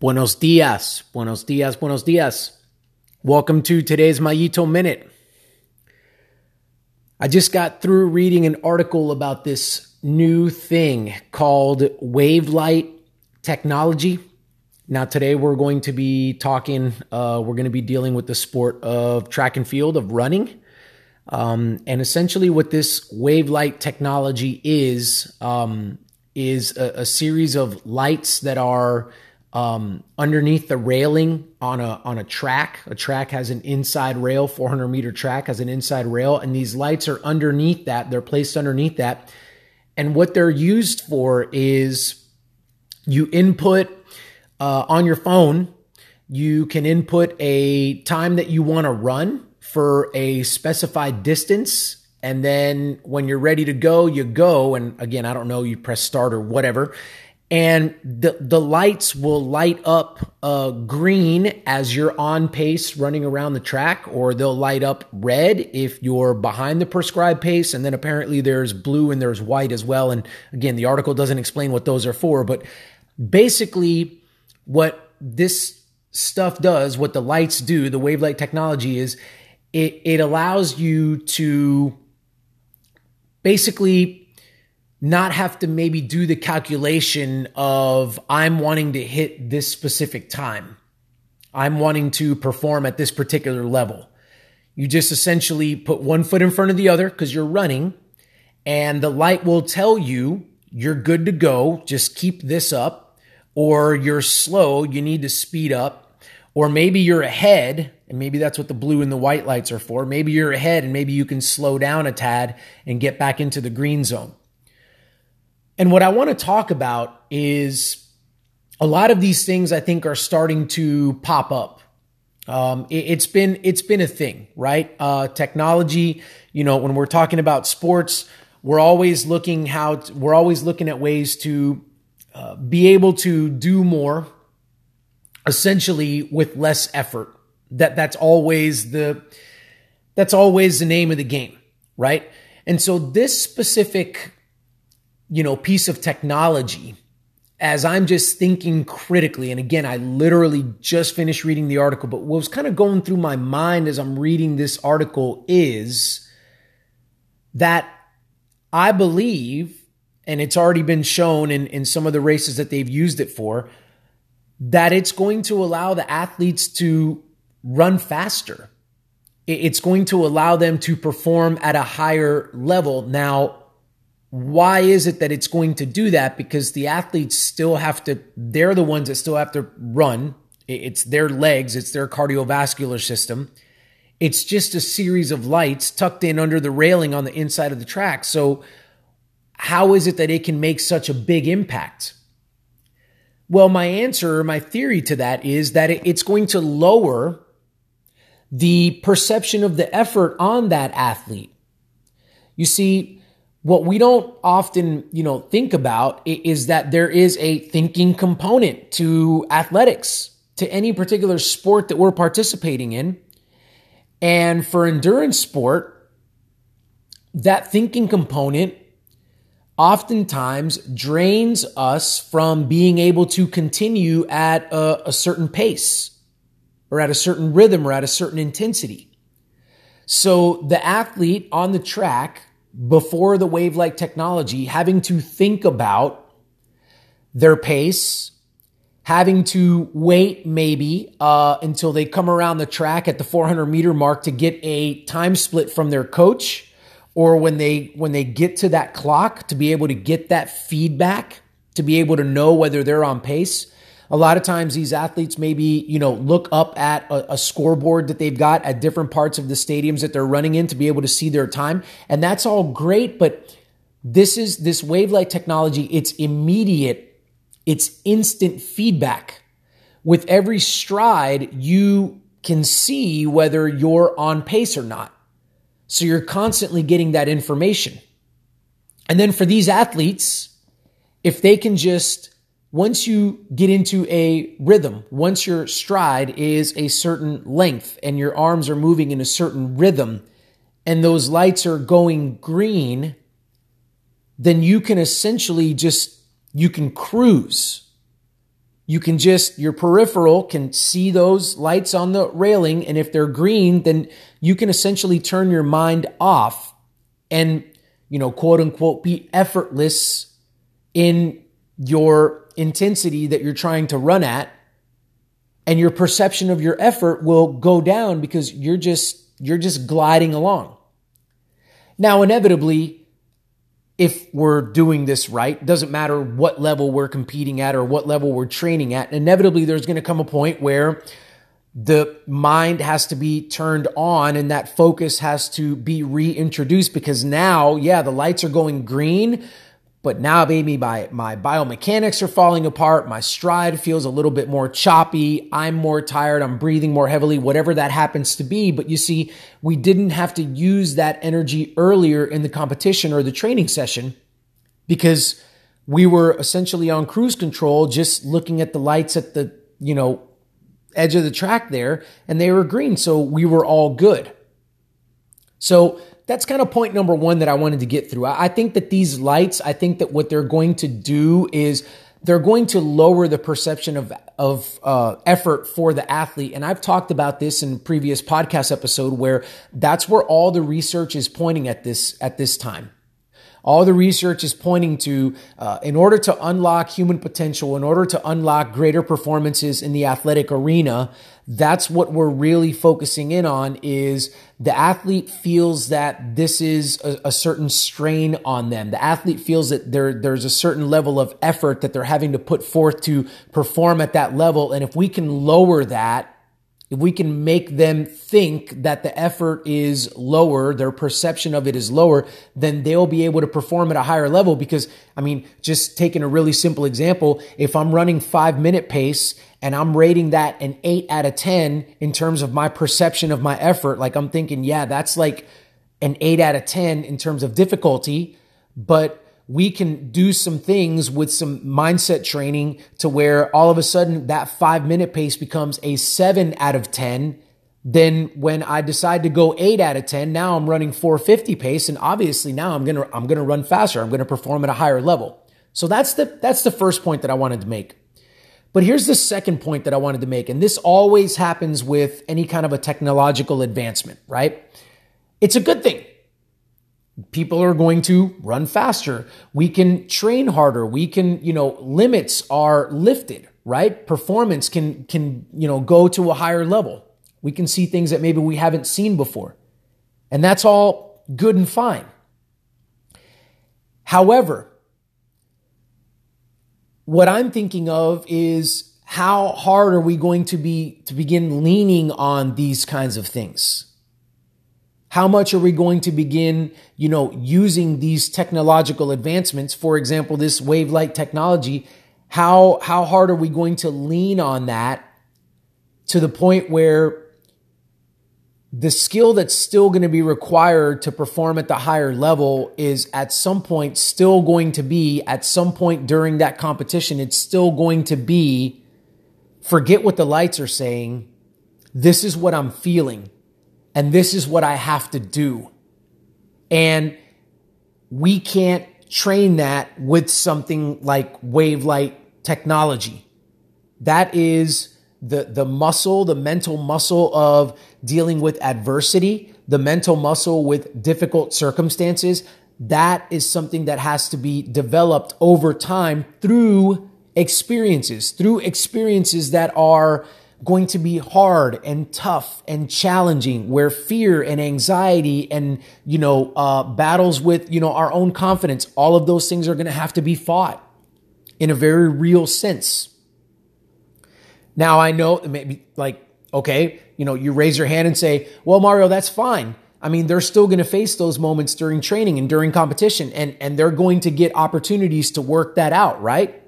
Buenos dias, buenos dias, buenos dias. Welcome to today's Mayito Minute. I just got through reading an article about this new thing called Wavelight technology. Now, today we're going to be talking, uh, we're going to be dealing with the sport of track and field, of running. Um, and essentially, what this Wavelight technology is, um, is a, a series of lights that are um, underneath the railing on a on a track. A track has an inside rail, 400 meter track has an inside rail, and these lights are underneath that. They're placed underneath that, and what they're used for is you input uh, on your phone. You can input a time that you want to run for a specified distance. And then when you're ready to go, you go. And again, I don't know, you press start or whatever and the the lights will light up uh, green as you're on pace running around the track, or they'll light up red if you're behind the prescribed pace, and then apparently there's blue and there's white as well. And again, the article doesn't explain what those are for, but basically, what this stuff does, what the lights do, the wavelight technology is, it it allows you to basically not have to maybe do the calculation of I'm wanting to hit this specific time. I'm wanting to perform at this particular level. You just essentially put one foot in front of the other because you're running, and the light will tell you you're good to go. Just keep this up, or you're slow. You need to speed up, or maybe you're ahead, and maybe that's what the blue and the white lights are for. Maybe you're ahead, and maybe you can slow down a tad and get back into the green zone. And what I want to talk about is a lot of these things I think are starting to pop up. Um, it, has been it's been a thing, right? Uh, technology. You know, when we're talking about sports, we're always looking how we're always looking at ways to uh, be able to do more, essentially with less effort. That that's always the that's always the name of the game, right? And so this specific you know, piece of technology as I'm just thinking critically, and again, I literally just finished reading the article, but what was kind of going through my mind as I'm reading this article is that I believe, and it's already been shown in, in some of the races that they've used it for, that it's going to allow the athletes to run faster. It's going to allow them to perform at a higher level. Now, why is it that it's going to do that? Because the athletes still have to, they're the ones that still have to run. It's their legs, it's their cardiovascular system. It's just a series of lights tucked in under the railing on the inside of the track. So, how is it that it can make such a big impact? Well, my answer, or my theory to that is that it's going to lower the perception of the effort on that athlete. You see, what we don't often, you know, think about is that there is a thinking component to athletics, to any particular sport that we're participating in. And for endurance sport, that thinking component oftentimes drains us from being able to continue at a, a certain pace or at a certain rhythm or at a certain intensity. So the athlete on the track before the wavelight technology having to think about their pace, having to wait maybe uh, until they come around the track at the 400 meter mark to get a time split from their coach, or when they when they get to that clock to be able to get that feedback to be able to know whether they're on pace. A lot of times these athletes maybe, you know, look up at a, a, scoreboard that they've got at different parts of the stadiums that they're running in to be able to see their time. And that's all great, but this is this wavelight technology, it's immediate, it's instant feedback. With every stride, you can see whether you're on pace or not. So you're constantly getting that information. And then for these athletes, if they can just once you get into a rhythm, once your stride is a certain length and your arms are moving in a certain rhythm, and those lights are going green, then you can essentially just you can cruise. you can just, your peripheral can see those lights on the railing. And if they're green, then you can essentially turn your mind off and, you know, quote unquote, be effortless in your intensity that you're trying to run at. And your perception of your effort will go down because you're just, you're just gliding along. Now, inevitably, if we're doing this right. Doesn't matter what level we're competing at or what level we're training at. Inevitably, there's going to come a point where the mind has to be turned on and that focus has to be reintroduced because now, yeah, the lights are going green, but now, baby, my, my biomechanics are falling apart. My stride feels a little bit more choppy. I'm more tired. I'm breathing more heavily, whatever that happens to be. But you see, we didn't have to use that energy earlier in the competition or the training session because we were essentially on cruise control, just looking at the lights at the, you know, edge of the track there and they were green. So we were all good. So that's kind of point number one that I wanted to get through. I think that these lights, I think that what they're going to do is they're going to lower the perception of of uh, effort for the athlete. And I've talked about this in previous podcast episode where that's where all the research is pointing at this at this time. All the research is pointing to, uh, in order to unlock human potential, in order to unlock greater performances in the athletic arena, that's what we're really focusing in on is the athlete feels that this is a, a, certain strain on them. The athlete feels that there, there's a certain level of effort that they're having to put forth to perform at that level. And if we can lower that, if we can make them think that the effort is lower, their perception of it is lower, then they'll be able to perform at a higher level. Because, I mean, just taking a really simple example, if I'm running five minute pace and I'm rating that an eight out of 10 in terms of my perception of my effort, like I'm thinking, yeah, that's like an eight out of 10 in terms of difficulty. But we can do some things with some mindset training to where all of a sudden that five minute pace becomes a seven out of 10. Then when I decide to go eight out of 10, now I'm running 450 pace. And obviously now I'm going to, I'm going to run faster. I'm going to perform at a higher level. So that's the, that's the first point that I wanted to make. But here's the second point that I wanted to make. And this always happens with any kind of a technological advancement, right? It's a good thing people are going to run faster. We can train harder. We can, you know, limits are lifted, right? Performance can, can, you know, go to a higher level. We can see things that maybe we haven't seen before. And that's all good and fine. However, what I'm thinking of is how hard are we going to be to begin leaning on these kinds of things? How much are we going to begin, you know, using these technological advancements? For example, this wave light technology. How, how hard are we going to lean on that to the point where the skill that's still going to be required to perform at the higher level is at some point still going to be at some point during that competition it's still going to be forget what the lights are saying this is what i'm feeling and this is what I have to do. And we can't train that with something like wave light technology. That is the, the muscle, the mental muscle of dealing with adversity, the mental muscle with difficult circumstances. That is something that has to be developed over time through experiences, through experiences that are going to be hard and tough and challenging where fear and anxiety and you know uh, battles with you know our own confidence all of those things are going to have to be fought in a very real sense now i know maybe like okay you know you raise your hand and say well mario that's fine I mean, they're still going to face those moments during training and during competition, and, and they're going to get opportunities to work that out, right?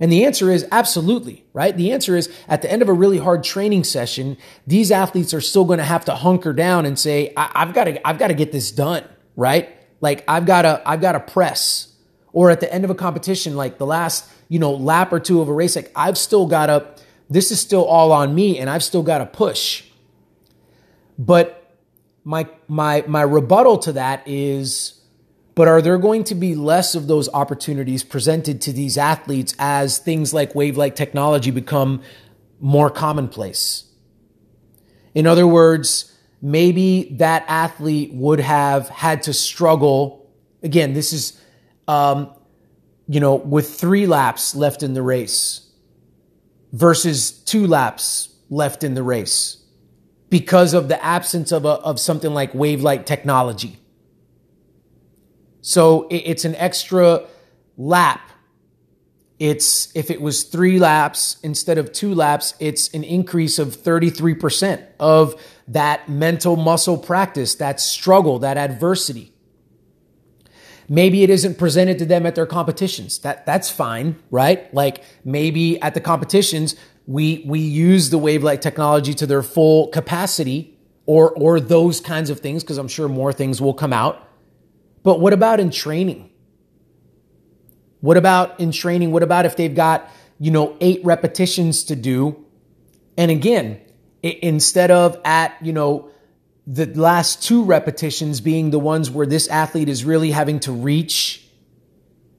And the answer is absolutely, right? The answer is at the end of a really hard training session, these athletes are still going to have to hunker down and say, I- have got to, I've got to get this done, right? Like I've got to, I've got to press. Or at the end of a competition, like the last, you know, lap or two of a race, like I've still got to, this is still all on me and I've still got to push. But my, my, my rebuttal to that is, But are there going to be less of those opportunities presented to these athletes as things like wave light technology become more commonplace? In other words, maybe that athlete would have had to struggle. Again, this is, um, you know, with three laps left in the race versus two laps left in the race because of the absence of, a, of something like wave light technology. So it's an extra lap. It's if it was three laps instead of two laps, it's an increase of 33% of that mental muscle practice, that struggle, that adversity. Maybe it isn't presented to them at their competitions. That that's fine, right? Like maybe at the competitions we we use the wave-light technology to their full capacity or or those kinds of things because I'm sure more things will come out. But what about in training? What about in training? What about if they've got, you know, eight repetitions to do? And again, instead of at, you know, the last two repetitions being the ones where this athlete is really having to reach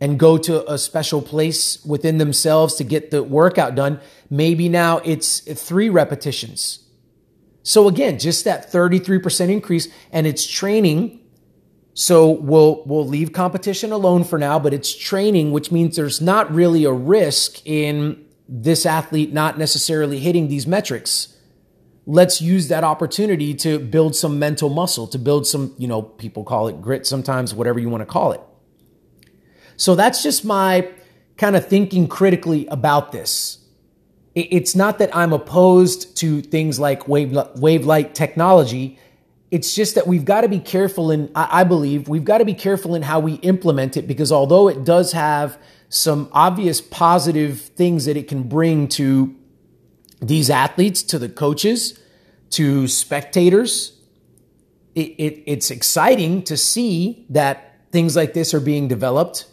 and go to a special place within themselves to get the workout done, maybe now it's three repetitions. So again, just that 33% increase and it's training so we'll we'll leave competition alone for now, but it's training, which means there's not really a risk in this athlete not necessarily hitting these metrics. Let's use that opportunity to build some mental muscle, to build some, you know, people call it grit sometimes, whatever you want to call it. So that's just my kind of thinking critically about this. It's not that I'm opposed to things like wave, wave light technology it's just that we've got to be careful in, I believe, we've got to be careful in how we implement it because although it does have some obvious positive things that it can bring to these athletes, to the coaches, to spectators, it, it, it's exciting to see that things like this are being developed.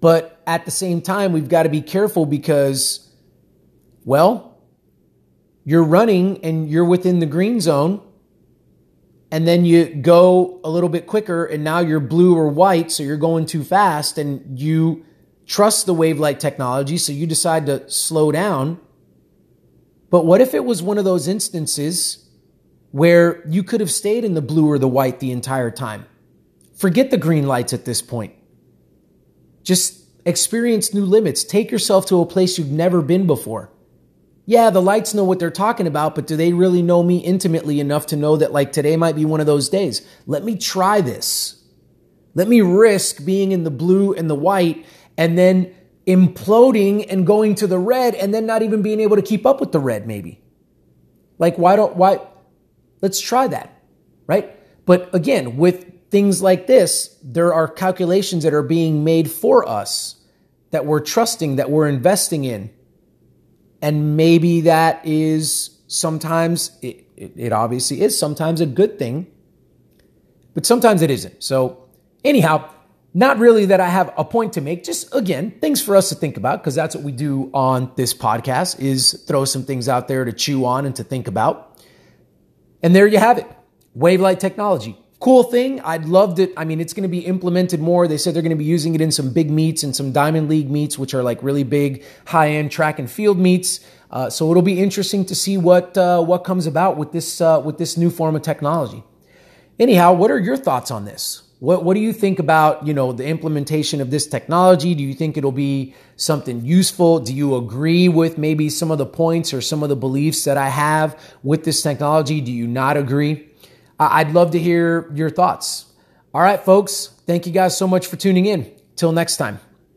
But at the same time, we've got to be careful because, well, you're running and you're within the green zone and then you go a little bit quicker and now you're blue or white so you're going too fast and you trust the wave light technology so you decide to slow down. But what if it was one of those instances where you could have stayed in the blue or the white the entire time? Forget the green lights at this point. Just experience new limits. Take yourself to a place you've never been before yeah, the lights know what they're talking about, but do they really know me intimately enough to know that like today might be one of those days? Let me try this. Let me risk being in the blue and the white and then imploding and going to the red and then not even being able to keep up with the red maybe. Like why don't why let's try that, right? But again, with things like this, there are calculations that are being made for us that we're trusting, that we're investing in and maybe that is sometimes, it, it, it obviously is sometimes a good thing, but sometimes it isn't. So, anyhow, not really that I have a point to make, just again, things for us to think about because that's what we do on this podcast is throw some things out there to chew on and to think about. And there you have it. Wavelight technology cool thing. I'd love it. I mean, it's going to be implemented more. They said they're going to be using it in some big meets and some Diamond League meets, which are like really big, high end track and field meets. Uh, so it'll be interesting to see what uh, what comes about with this uh, with this new form of technology. Anyhow, what are your thoughts on this? What what do you think about you know the implementation of this technology? Do you think it'll be something useful? Do you agree with maybe some of the points or some of the beliefs that I have with this technology? Do you not agree? I'd love to hear your thoughts. All right, folks. Thank you guys so much for tuning in. Till next time.